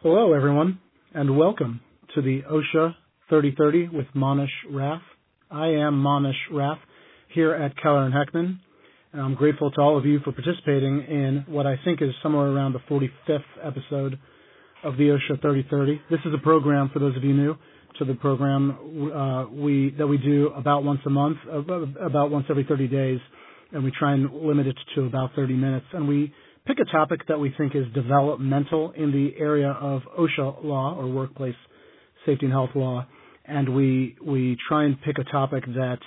Hello, everyone, and welcome to the OSHA 3030 with Monish Rath. I am Monish Rath here at Keller and Heckman. And I'm grateful to all of you for participating in what I think is somewhere around the 45th episode of the OSHA 3030. This is a program for those of you new to the program uh, we that we do about once a month, about once every 30 days, and we try and limit it to about 30 minutes. And we pick a topic that we think is developmental in the area of OSHA law or workplace safety and health law, and we we try and pick a topic that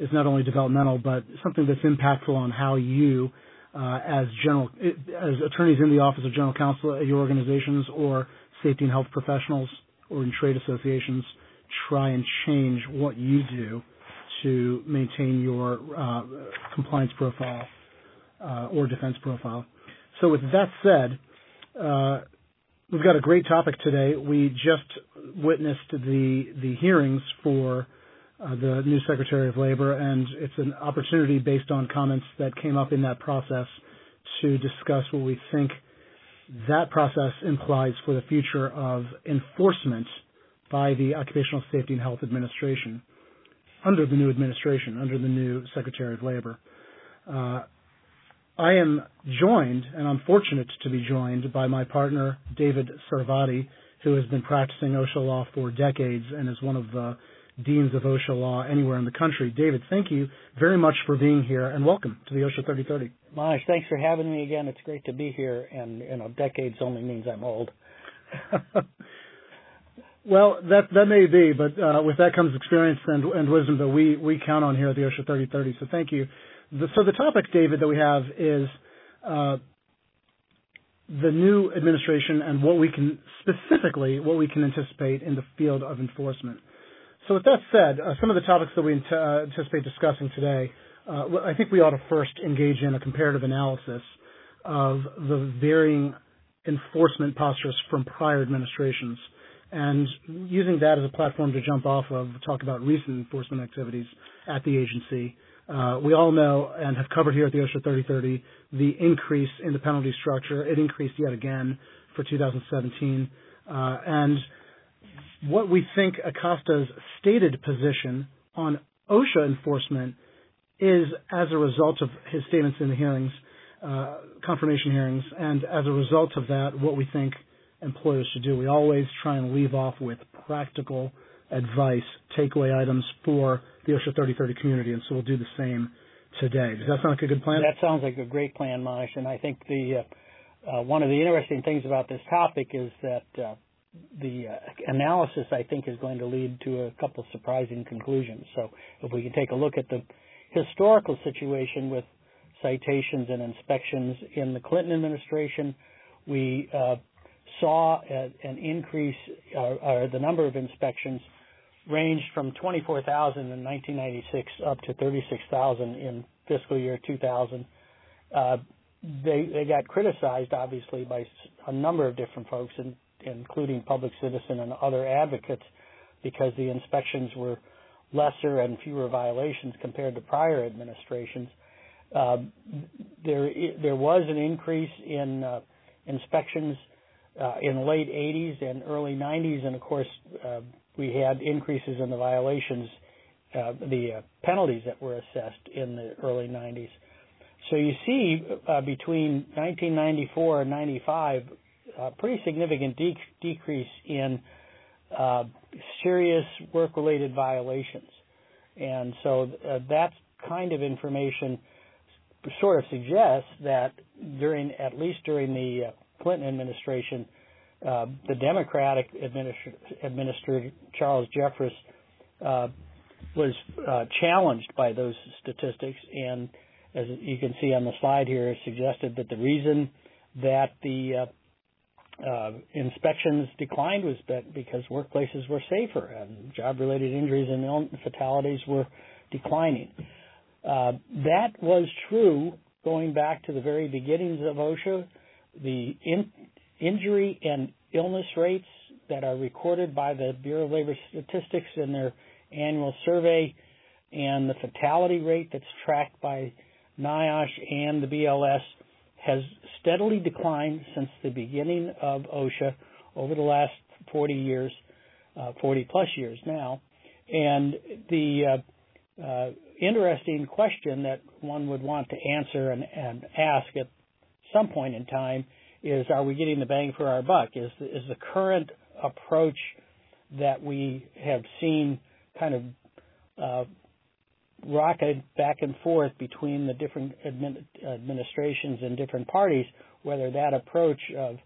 is not only developmental but something that's impactful on how you, uh, as general as attorneys in the office of general counsel at your organizations or safety and health professionals or in trade associations, try and change what you do to maintain your uh, compliance profile uh, or defense profile. So with that said, uh, we've got a great topic today. We just witnessed the the hearings for uh, the new Secretary of Labor, and it's an opportunity based on comments that came up in that process to discuss what we think that process implies for the future of enforcement by the Occupational Safety and Health Administration under the new administration, under the new Secretary of Labor. Uh, I am joined, and I'm fortunate to be joined by my partner, David Sarvadi, who has been practicing OSHA law for decades and is one of the deans of OSHA law anywhere in the country. David, thank you very much for being here and welcome to the OSHA 3030. Monish, thanks for having me again. It's great to be here, and you know, decades only means I'm old. well, that that may be, but uh, with that comes experience and, and wisdom that we we count on here at the OSHA 3030. So thank you the, so the topic, David, that we have is uh, the new administration and what we can specifically what we can anticipate in the field of enforcement. So with that said, uh, some of the topics that we uh, anticipate discussing today, uh, I think we ought to first engage in a comparative analysis of the varying enforcement postures from prior administrations, and using that as a platform to jump off of, talk about recent enforcement activities at the agency uh, we all know and have covered here at the OSHA 3030 the increase in the penalty structure. It increased yet again for 2017. Uh, and what we think Acosta's stated position on OSHA enforcement is as a result of his statements in the hearings, uh, confirmation hearings, and as a result of that, what we think employers should do. We always try and leave off with practical advice, takeaway items for the OSHA 3030 community, and so we'll do the same today. Does that sound like a good plan? That sounds like a great plan, Monish, and I think the uh, uh, one of the interesting things about this topic is that uh, the uh, analysis, I think, is going to lead to a couple surprising conclusions. So if we can take a look at the historical situation with citations and inspections in the Clinton administration, we uh, saw an increase, uh, or the number of inspections ranged from 24,000 in 1996 up to 36,000 in fiscal year 2000. Uh, they they got criticized obviously by a number of different folks, in, including Public Citizen and other advocates, because the inspections were lesser and fewer violations compared to prior administrations. Uh, there there was an increase in uh, inspections uh, in late 80s and early 90s, and of course uh, we had increases in the violations, uh, the uh, penalties that were assessed in the early 90s. So you see uh, between 1994 and 95, a pretty significant de- decrease in uh, serious work-related violations, and so uh, that kind of information sort of suggests that during, at least during the uh, Clinton administration, uh, the Democratic administrator, Charles Jeffress uh, was uh, challenged by those statistics, and as you can see on the slide here, suggested that the reason that the uh, uh, inspections declined was because workplaces were safer and job-related injuries and fatalities were declining. Uh, that was true going back to the very beginnings of OSHA. The in, injury and illness rates that are recorded by the Bureau of Labor Statistics in their annual survey and the fatality rate that's tracked by NIOSH and the BLS has steadily declined since the beginning of OSHA over the last 40 years, uh, 40 plus years now. And the uh, uh, interesting question that one would want to answer and, and ask at some point in time is are we getting the bang for our buck? Is, is the current approach that we have seen kind of uh, rocket back and forth between the different admin, administrations and different parties, whether that approach of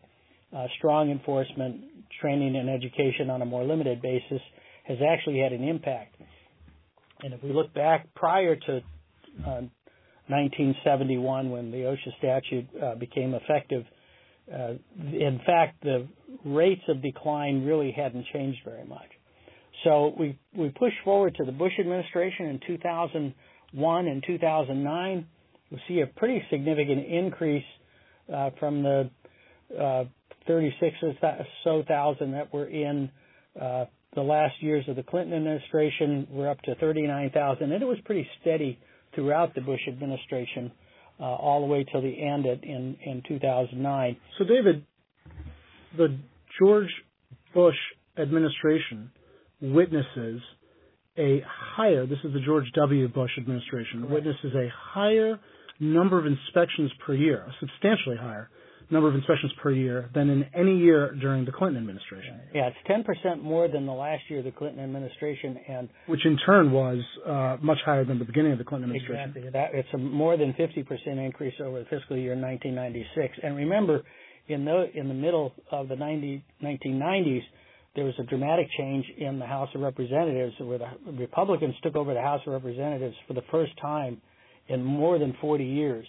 uh, strong enforcement, training, and education on a more limited basis has actually had an impact. And if we look back prior to uh, 1971, when the OSHA statute uh, became effective, uh, in fact, the rates of decline really hadn't changed very much. So we we pushed forward to the Bush administration in 2001 and 2009. We see a pretty significant increase uh, from the uh, 36 or so thousand that were in uh, the last years of the Clinton administration. We're up to 39,000, and it was pretty steady throughout the Bush administration uh, all the way till the end at, in in 2009. So, David, the George Bush administration witnesses a higher. This is the George W. Bush administration. Witnesses a higher number of inspections per year, substantially higher number of inspections per year than in any year during the Clinton administration. Yeah, it's 10% more than the last year of the Clinton administration, and which in turn was uh, much higher than the beginning of the Clinton administration. Exactly, that it's a more than 50% increase over the fiscal year 1996. And remember, in the in the middle of the 90, 1990s, there was a dramatic change in the House of Representatives, where the Republicans took over the House of Representatives for the first time in more than 40 years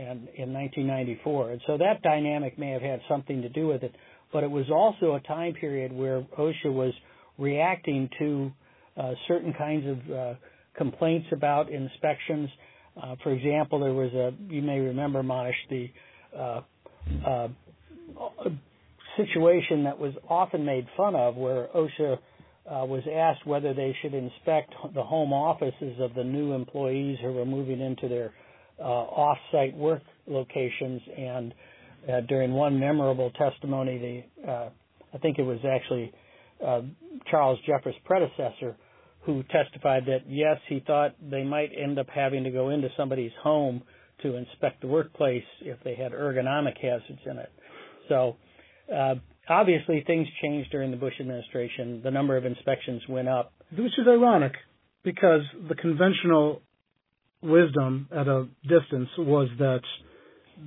and in 1994. And so that dynamic may have had something to do with it, but it was also a time period where OSHA was reacting to uh, certain kinds of uh, complaints about inspections. Uh, for example, there was a, you may remember, Monish, the uh, uh, situation that was often made fun of where OSHA uh, was asked whether they should inspect the home offices of the new employees who were moving into their uh, off-site work locations. And uh, during one memorable testimony, the uh, I think it was actually uh, Charles Jeffress' predecessor who testified that yes, he thought they might end up having to go into somebody's home to inspect the workplace if they had ergonomic hazards in it. So uh, obviously, things changed during the Bush administration. The number of inspections went up, which is ironic because the conventional wisdom at a distance was that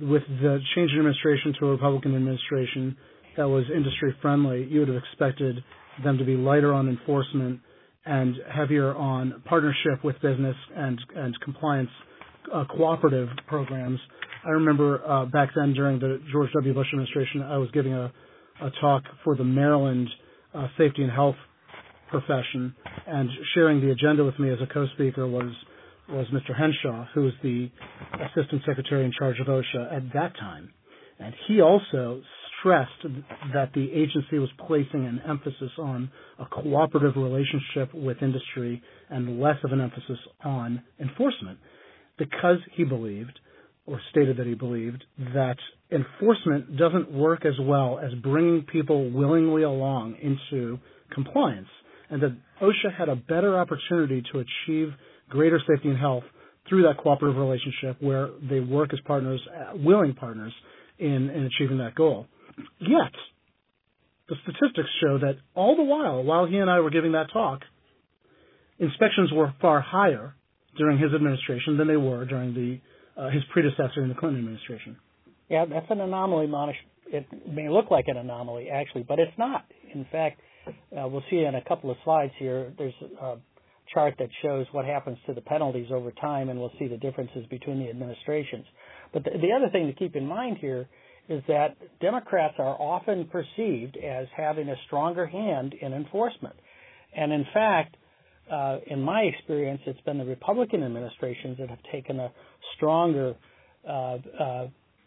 with the change in administration to a Republican administration that was industry friendly, you would have expected them to be lighter on enforcement and heavier on partnership with business and and compliance uh, cooperative programs. I remember uh, back then during the George W. Bush administration, I was giving a, a talk for the Maryland uh, safety and health profession, and sharing the agenda with me as a co-speaker was was Mr. Henshaw, who was the assistant secretary in charge of OSHA at that time. And he also stressed that the agency was placing an emphasis on a cooperative relationship with industry and less of an emphasis on enforcement because he believed or stated that he believed that enforcement doesn't work as well as bringing people willingly along into compliance and that OSHA had a better opportunity to achieve greater safety and health through that cooperative relationship where they work as partners, uh, willing partners in, in achieving that goal. Yet, the statistics show that all the while, while he and I were giving that talk, inspections were far higher during his administration than they were during the uh, his predecessor in the Clinton administration. Yeah, that's an anomaly, Monish. It may look like an anomaly, actually, but it's not. In fact, uh, we'll see in a couple of slides here. There's a chart that shows what happens to the penalties over time, and we'll see the differences between the administrations. But the, the other thing to keep in mind here is that Democrats are often perceived as having a stronger hand in enforcement. And in fact, uh, in my experience, it's been the Republican administrations that have taken a stronger uh, uh,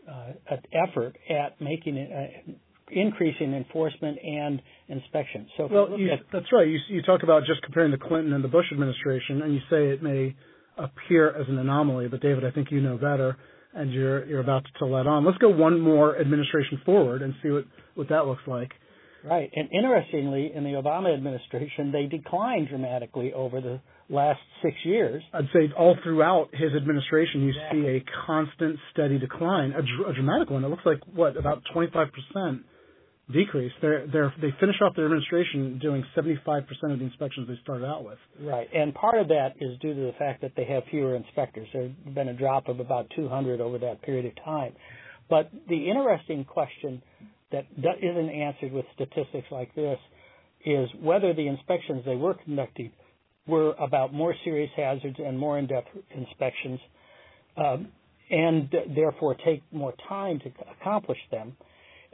uh effort at making it, increasing enforcement and inspection. So, well, you, at, that's right. You, you talk about just comparing the Clinton and the Bush administration, and you say it may appear as an anomaly, but David, I think you know better, and you're you're about to let on. Let's go one more administration forward and see what what that looks like. Right. And interestingly, in the Obama administration, they declined dramatically over the last six years. I'd say all throughout his administration, you exactly. see a constant, steady decline, a, dr- a, dramatic one. It looks like what about 25 percent decrease. They're, they're, they finish off their administration doing 75 percent of the inspections they started out with. Right, and part of that is due to the fact that they have fewer inspectors. There's been a drop of about 200 over that period of time. But the interesting question that isn't answered with statistics like this is whether the inspections they were conducting were about more serious hazards and more in-depth inspections, um, and therefore take more time to accomplish them,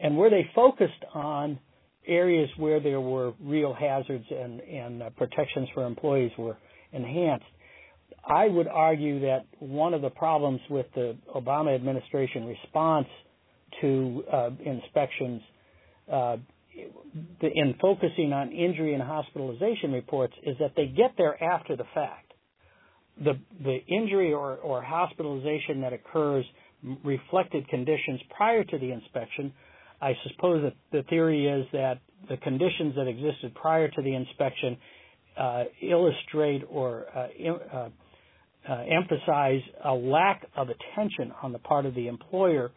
and were they focused on areas where there were real hazards and, and uh, protections for employees were enhanced. I would argue that one of the problems with the Obama administration response to uh, inspections uh, in focusing on injury and hospitalization reports is that they get there after the fact. The, the injury or, or hospitalization that occurs reflected conditions prior to the inspection. I suppose that the theory is that the conditions that existed prior to the inspection uh, illustrate or uh, uh, uh, emphasize a lack of attention on the part of the employer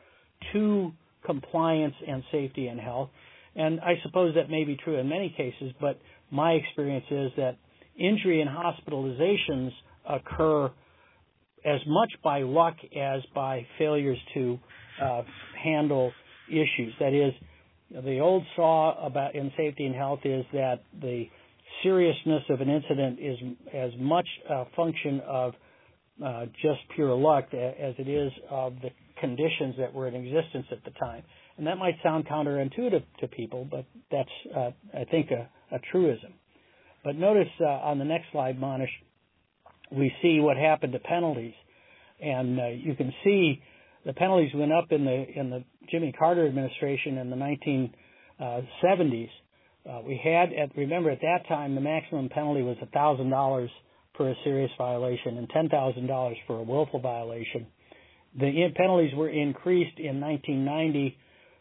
to compliance and safety and health. And I suppose that may be true in many cases, but my experience is that injury and hospitalizations occur as much by luck as by failures to uh, handle issues. That is, the old saw about in safety and health is that the seriousness of an incident is as much a function of uh, just pure luck as it is of the conditions that were in existence at the time. And that might sound counterintuitive to people, but that's, uh, I think, a, a, truism. But notice uh, on the next slide, Monish, we see what happened to penalties, and uh, you can see the penalties went up in the in the Jimmy Carter administration in the 1970s. Uh, we had, at, remember, at that time the maximum penalty was thousand dollars for a serious violation and $10,000 for a willful violation. The penalties were increased in 1990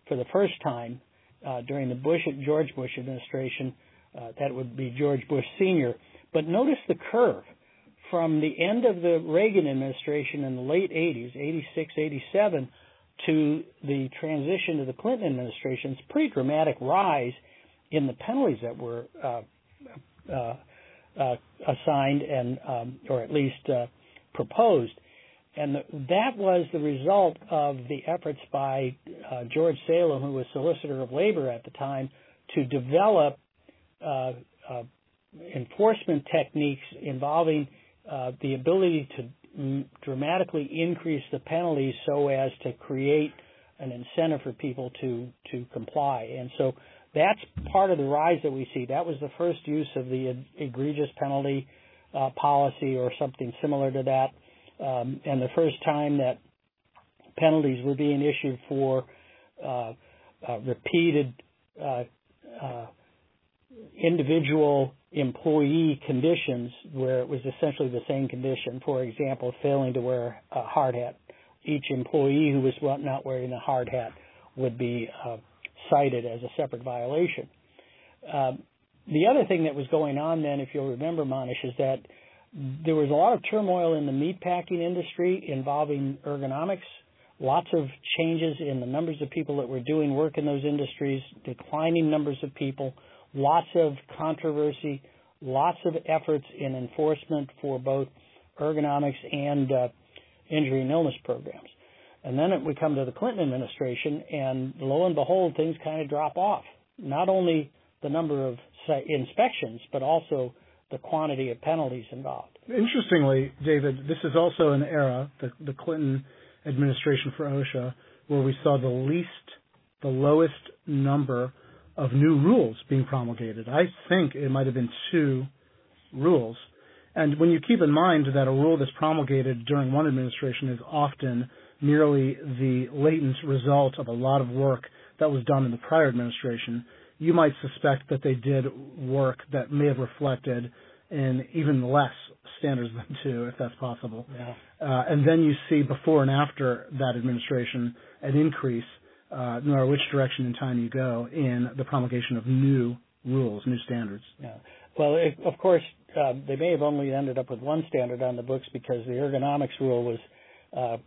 for the first time uh, during the Bush George Bush administration. Uh, that would be George Bush Senior. But notice the curve from the end of the Reagan administration in the late 80s, 86, 87, to the transition to the Clinton administration. It's a pretty dramatic rise in the penalties that were uh, uh uh, assigned and um, or at least uh, proposed. And that was the result of the efforts by uh, George Salem, who was Solicitor of Labor at the time, to develop uh, enforcement techniques involving uh, the ability to dramatically increase the penalties so as to create an incentive for people to to comply. And so that's part of the rise that we see. That was the first use of the egregious penalty uh, policy or something similar to that, um, and the first time that penalties were being issued for uh, uh, repeated uh, individual employee conditions where it was essentially the same condition. For example, failing to wear a hard hat. Each employee who was not wearing a hard hat would be uh, cited as a separate violation. Um, the other thing that was going on then, if you'll remember, Monish, is that there was a lot of turmoil in the meatpacking industry involving ergonomics, lots of changes in the numbers of people that were doing work in those industries, declining numbers of people, lots of controversy, lots of efforts in enforcement for both ergonomics and uh, injury and illness programs. And then we come to the Clinton administration, and lo and behold, things kind of drop off. Not only the number of inspections, but also the quantity of penalties involved. Interestingly, David, this is also an era, the, the Clinton administration for OSHA, where we saw the least, the lowest number of new rules being promulgated. I think it might have been two rules. And when you keep in mind that a rule that's promulgated during one administration is often merely the latent result of a lot of work that was done in the prior administration, you might suspect that they did work that may have reflected in even less standards than two, if that's possible. Yeah. Uh, and then you see before and after that administration an increase uh, nor which direction in time you go in the promulgation of new rules, new standards. Yeah. Well, it, of course, uh, they may have only ended up with one standard on the books because the ergonomics rule was uh,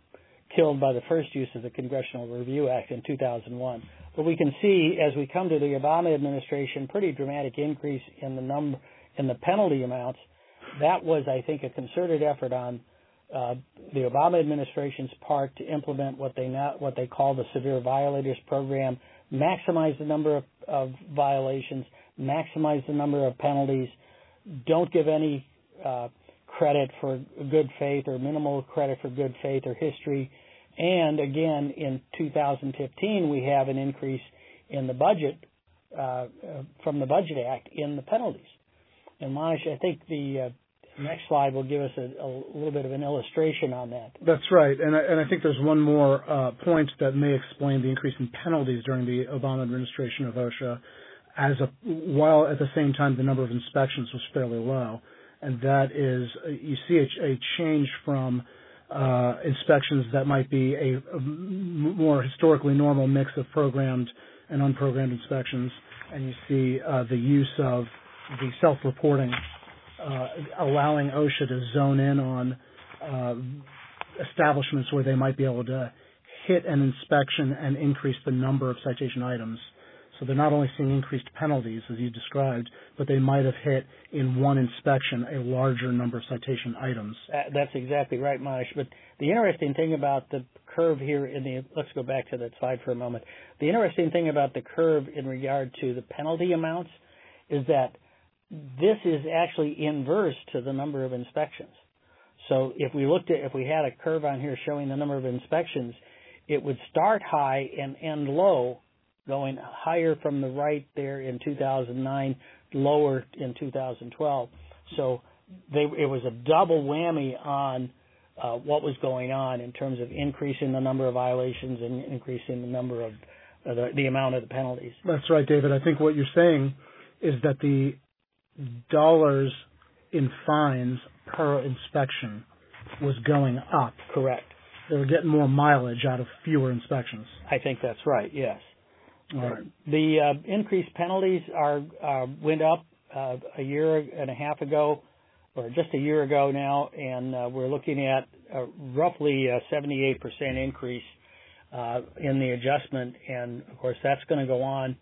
killed by the first use of the Congressional Review Act in 2001. But we can see as we come to the Obama administration, pretty dramatic increase in the number in the penalty amounts. That was, I think, a concerted effort on uh, the Obama administration's part to implement what they now, what they call the severe violators program, maximize the number of, of violations, maximize the number of penalties, don't give any uh, credit for good faith or minimal credit for good faith or history. And again, in 2015, we have an increase in the budget uh, from the Budget Act in the penalties. And I think the uh, next slide will give us a, a, little bit of an illustration on that. That's right, and I, and I think there's one more uh, point that may explain the increase in penalties during the Obama administration of OSHA, as a, while at the same time the number of inspections was fairly low, and that is you see a, a change from uh, inspections that might be a, a more historically normal mix of programmed and unprogrammed inspections, and you see uh, the use of the self-reporting allowing OSHA to zone in on uh, establishments where they might be able to hit an inspection and increase the number of citation items. So they're not only seeing increased penalties, as you described, but they might have hit in one inspection a larger number of citation items. That's exactly right, Monish. But the interesting thing about the curve here in the let's go back to that slide for a moment. The interesting thing about the curve in regard to the penalty amounts is that this is actually inverse to the number of inspections. So if we looked at, if we had a curve on here showing the number of inspections, it would start high and end low, going higher from the right there in 2009, lower in 2012. So they, it was a double whammy on uh, what was going on in terms of increasing the number of violations and increasing the number of uh, the, the amount of the penalties. That's right, David. I think what you're saying is that the dollars in fines per inspection was going up. Correct. They were getting more mileage out of fewer inspections. I think that's right. Yes. All right. The uh, increased penalties are uh, went up uh, a year and a half ago, or just a year ago now, and uh, we're looking at roughly a 78% increase uh, in the adjustment, and of course that's going to go on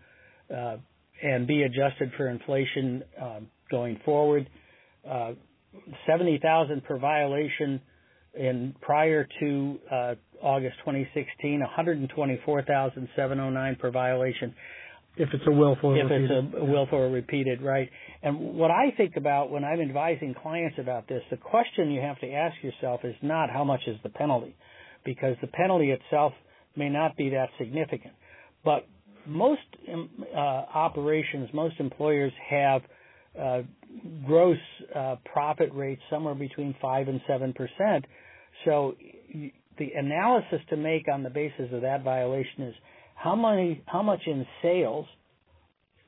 uh, and be adjusted for inflation um, going forward. Uh, 70,000 per violation in prior to uh, August 2016, 124,709 per violation. If it's a willful if repeated. it's a willful or repeated, right? And what I think about when I'm advising clients about this, the question you have to ask yourself is not how much is the penalty, because the penalty itself may not be that significant. But most um, uh, operations, most employers have uh, gross uh, profit rates somewhere between five and seven percent. So the analysis to make on the basis of that violation is how many, how much in sales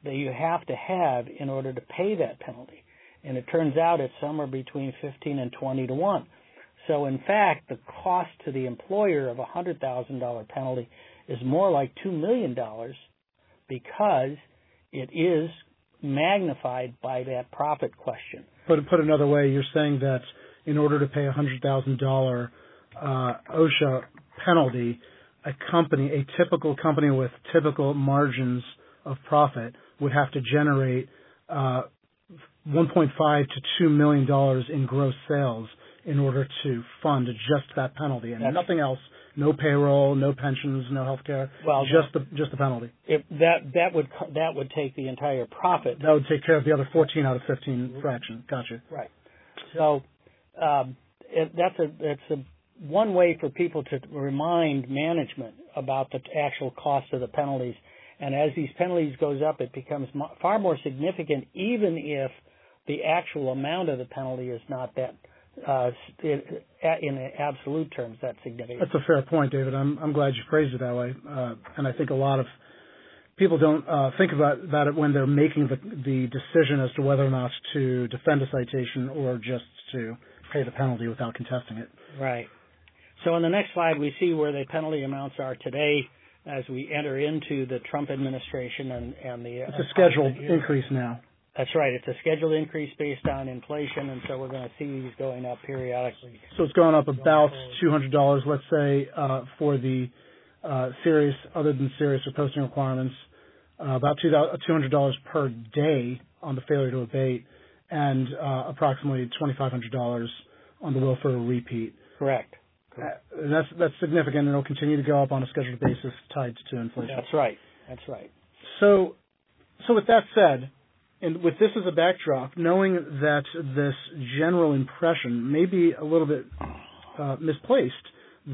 that you have to have in order to pay that penalty. And it turns out it's somewhere between 15 and 20 to 1. So in fact, the cost to the employer of a $100,000 penalty is more like $2 million because it is magnified by that profit question. But put another way, you're saying that in order to pay a $100,000 uh, OSHA penalty, a company, a typical company with typical margins of profit would have to generate uh, 1.5 to 2 million dollars in gross sales in order to fund just that penalty and That's nothing else no payroll, no pensions, no health care. Well, just the just the penalty. If that that would that would take the entire profit. That would take care of the other 14 out of 15 fraction. Gotcha. Right. So um, it, that's a that's a one way for people to remind management about the actual cost of the penalties. And as these penalties goes up, it becomes far more significant, even if the actual amount of the penalty is not that uh, in absolute terms, that's significant. That's a fair point, David. I'm I'm glad you phrased it that way, uh, and I think a lot of people don't uh, think about about it when they're making the the decision as to whether or not to defend a citation or just to pay the penalty without contesting it. Right. So on the next slide, we see where the penalty amounts are today. as we enter into the Trump administration and, and the. It's a scheduled increase now. That's right. It's a scheduled increase based on inflation, and so we're going to see these going up periodically. So it's gone up about $200, let's say, uh, for the uh, serious, other than serious or posting requirements, uh, about $200 per day on the failure to abate, and uh, approximately $2,500 on the will for a repeat. Correct. Correct. Uh, that's that's significant, and it'll continue to go up on a scheduled basis tied to inflation. That's right. That's right. So, so with that said, and with this as a backdrop, knowing that this general impression may be a little bit uh, misplaced,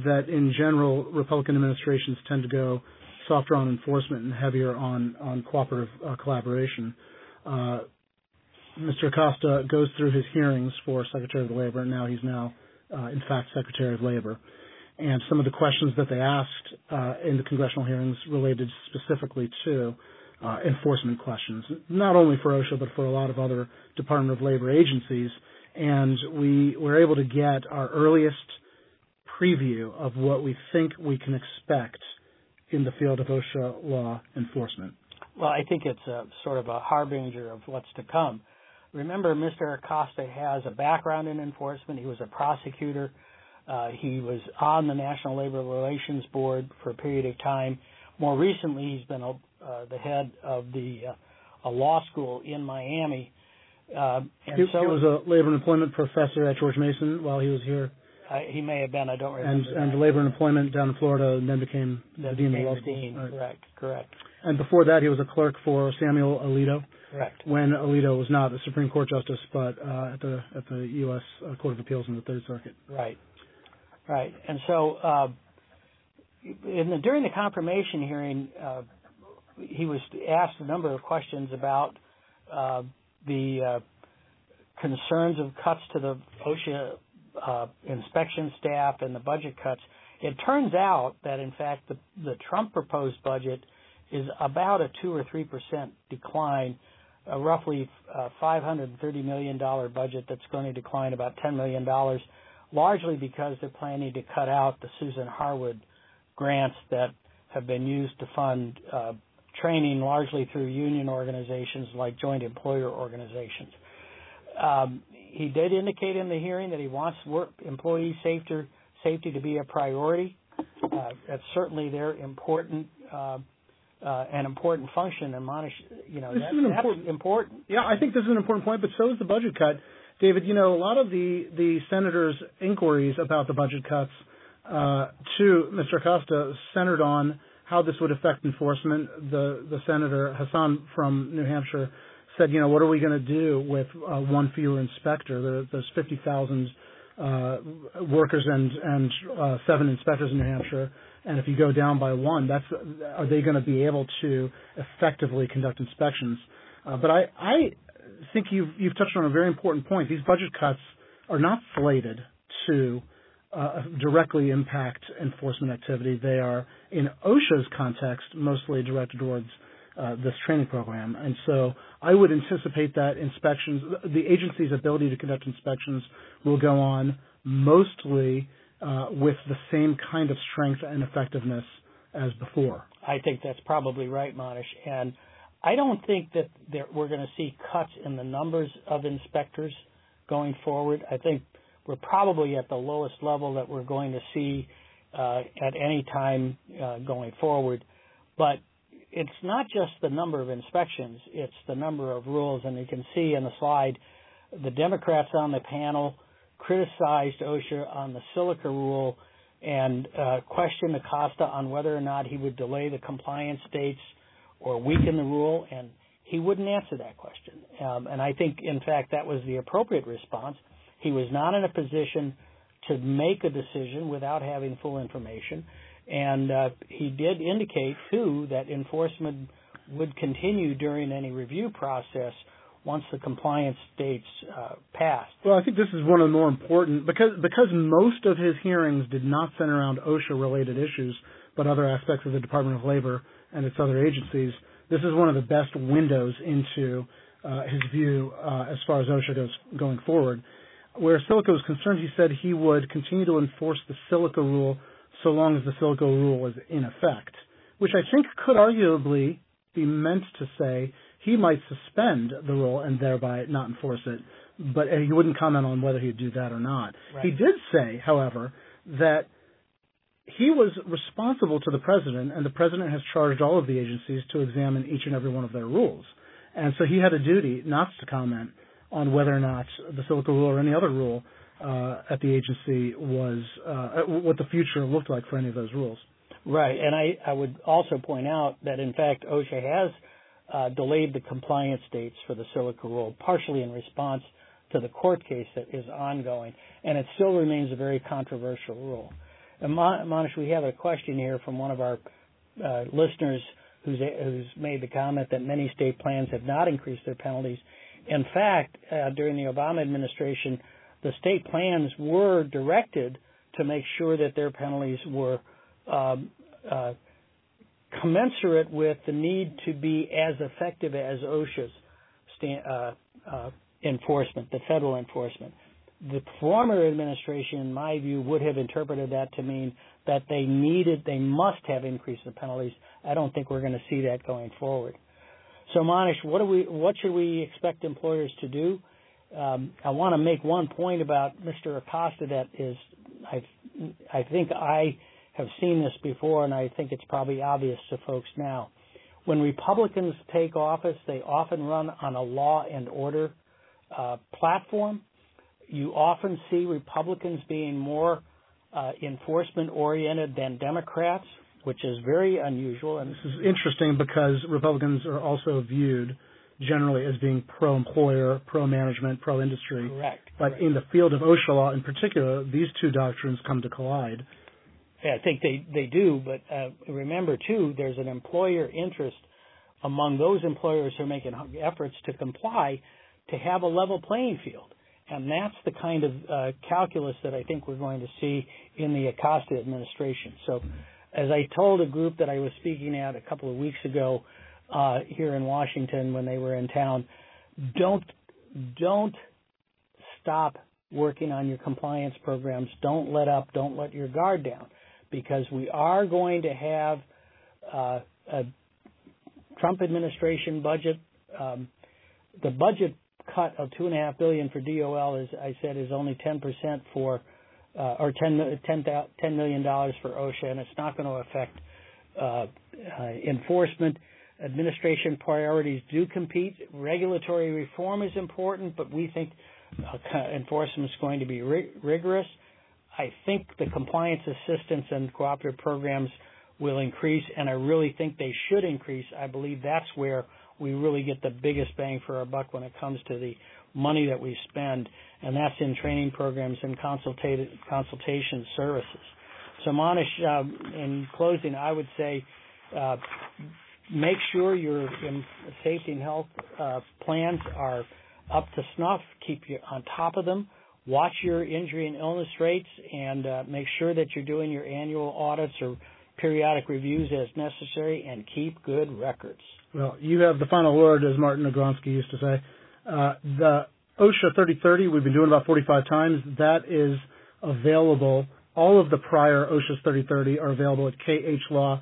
that in general Republican administrations tend to go softer on enforcement and heavier on on cooperative uh, collaboration. Uh, Mr. Acosta goes through his hearings for Secretary of Labor, and now he's now, uh, in fact, Secretary of Labor. And some of the questions that they asked uh, in the congressional hearings related specifically to uh, enforcement questions, not only for OSHA but for a lot of other Department of Labor agencies. And we were able to get our earliest preview of what we think we can expect in the field of OSHA law enforcement. Well, I think it's a sort of a harbinger of what's to come. Remember, Mr. Acosta has a background in enforcement. He was a prosecutor. Uh, he was on the National Labor Relations Board for a period of time. More recently, he's been a, uh, the head of the uh, a law school in Miami. Uh, and he, so he was a labor and employment professor at George Mason while he was here. Uh, he may have been. I don't remember. And, and labor and employment down in Florida, and then became then the dean of the law school. Dean, right. Correct. Correct. And before that, he was a clerk for Samuel Alito. Correct. When Alito was not a Supreme Court justice, but uh, at the at the U.S. Uh, Court of Appeals in the Third Circuit. Right. Right. And so, uh, in the, during the confirmation hearing, uh, he was asked a number of questions about uh, the uh, concerns of cuts to the OSHA uh, inspection staff and the budget cuts. It turns out that in fact the, the Trump proposed budget is about a two or three percent decline, a roughly uh, 530 million dollar budget that's going to decline about 10 million dollars, largely because they're planning to cut out the Susan Harwood grants that have been used to fund uh, training largely through union organizations like joint employer organizations. Um, he did indicate in the hearing that he wants work employee safety safety to be a priority. Uh, that's certainly their important uh, uh, an important function. And Monish, you know, this that, is an important, important. Yeah, I think this is an important point, but so is the budget cut. David, you know, a lot of the the senators' inquiries about the budget cuts uh, to Mr. Acosta centered on how this would affect enforcement. The the senator Hassan from New Hampshire said, you know, what are we going to do with uh, one fewer inspector? There, there's 50,000 uh, workers and and uh, seven inspectors in New Hampshire, and if you go down by one, that's are they going to be able to effectively conduct inspections? Uh, but I I think you've you've touched on a very important point. These budget cuts are not slated to uh, directly impact enforcement activity. They are, in OSHA's context, mostly directed towards uh, this training program. And so I would anticipate that inspections, the agency's ability to conduct inspections will go on mostly uh, with the same kind of strength and effectiveness as before. I think that's probably right, Monish. And I don't think that there, we're going to see cuts in the numbers of inspectors going forward. I think we're probably at the lowest level that we're going to see uh, at any time uh, going forward. But it's not just the number of inspections, it's the number of rules. And you can see in the slide, the Democrats on the panel criticized OSHA on the silica rule and uh, questioned Acosta on whether or not he would delay the compliance dates or weaken the rule, and he wouldn't answer that question. Um, and I think, in fact, that was the appropriate response. He was not in a position to make a decision without having full information. And uh, he did indicate, too, that enforcement would continue during any review process once the compliance dates uh, passed. Well, I think this is one of the more important because because most of his hearings did not center around OSHA related issues, but other aspects of the Department of Labor and its other agencies. This is one of the best windows into uh, his view uh, as far as OSHA goes going forward. Where Silica was concerned, he said he would continue to enforce the Silica rule so long as the Silica rule was in effect, which I think could arguably be meant to say he might suspend the rule and thereby not enforce it, but he wouldn't comment on whether he'd do that or not. Right. He did say, however, that he was responsible to the president, and the president has charged all of the agencies to examine each and every one of their rules. And so he had a duty not to comment on whether or not the Silica rule or any other rule uh, at the agency was uh, what the future looked like for any of those rules. Right, and I, I would also point out that in fact OSHA has uh, delayed the compliance dates for the Silica rule, partially in response to the court case that is ongoing, and it still remains a very controversial rule. And Monish, we have a question here from one of our uh, listeners who's, who's made the comment that many state plans have not increased their penalties. In fact, uh, during the Obama administration, the state plans were directed to make sure that their penalties were um, uh, commensurate with the need to be as effective as OSHA's uh, uh, enforcement, the federal enforcement. The former administration, in my view, would have interpreted that to mean that they needed, they must have increased the penalties. I don't think we're going to see that going forward. So, Monish, what do we, what should we expect employers to do? Um, I want to make one point about Mr. Acosta that is, I, I think I have seen this before, and I think it's probably obvious to folks now. When Republicans take office, they often run on a law and order uh, platform. You often see Republicans being more uh, enforcement oriented than Democrats, which is very unusual. And this is interesting because Republicans are also viewed generally as being pro-employer, pro-management, pro-industry. Correct. But Correct. in the field of OSHA law in particular, these two doctrines come to collide. Yeah, I think they they do, but uh, remember too, there's an employer interest among those employers who are making efforts to comply to have a level playing field, and that's the kind of uh, calculus that I think we're going to see in the Acosta administration. So, as I told a group that I was speaking at a couple of weeks ago uh, here in Washington when they were in town, don't don't stop working on your compliance programs. Don't let up. Don't let your guard down because we are going to have uh, a Trump administration budget. Um, the budget cut of two and a half billion for DOL, as I said, is only 10 percent for, uh, or 10, 10, 10 million dollars for OSHA, and it's not going to affect uh, uh, enforcement. Administration priorities do compete. Regulatory reform is important, but we think uh, enforcement is going to be rig- rigorous. I think the compliance assistance and cooperative programs will increase, and I really think they should increase. I believe that's where we really get the biggest bang for our buck when it comes to the money that we spend, and that's in training programs and consultation services. So, Monish, uh, in closing, I would say uh, make sure your safety and health uh, plans are up to snuff. Keep you on top of them watch your injury and illness rates and uh, make sure that you're doing your annual audits or periodic reviews as necessary and keep good records. Well, you have the final word, as Martin Agronsky used to say. Uh, the OSHA 3030 we've been doing about 45 times. That is available. All of the prior OSHA's 3030 are available at khlaw.com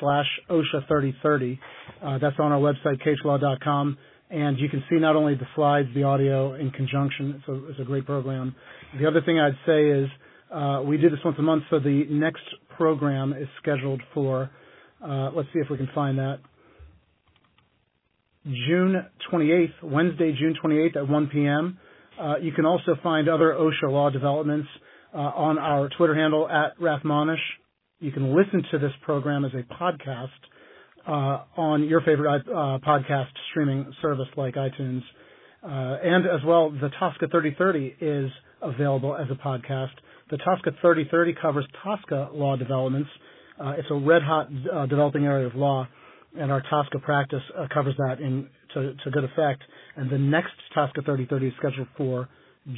slash OSHA 3030. Uh, that's on our website, khlaw.com and you can see not only the slides, the audio in conjunction. It's a, it's a great program. The other thing I'd say is uh, we do this once a month, so the next program is scheduled for, uh, let's see if we can find that, June 28th, Wednesday, June 28th at 1 p.m. Uh, you can also find other OSHA law developments uh, on our Twitter handle at Rathmonish. You can listen to this program as a podcast uh, on your favorite uh, podcast streaming service like iTunes. Uh, and as well, the TSCA 3030 is available as a podcast. The TSCA 3030 covers TSCA law developments. Uh, it's a red hot developing area of law, and our TSCA practice uh, covers that in to, to, good effect. And the next TSCA 3030 is scheduled for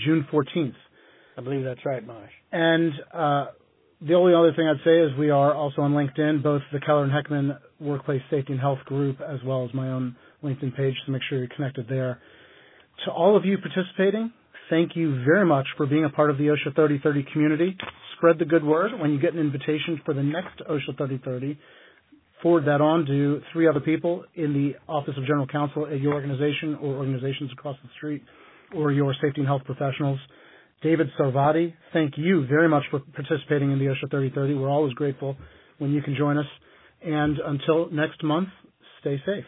June 14th. I believe that's right, Mosh. And the only other thing I'd say is we are also on LinkedIn, both the Keller and Heckman Workplace Safety and Health Group, as well as my own LinkedIn page, to make sure you're connected there. To all of you participating, thank you very much for being a part of the OSHA 3030 community. Spread the good word when you get an invitation for the next OSHA 3030. Forward that on to three other people in the Office of General Counsel at your organization or organizations across the street or your safety and health professionals. David Sarvadi, thank you very much for participating in the OSHA 3030. We're always grateful when you can join us. And until next month, stay safe.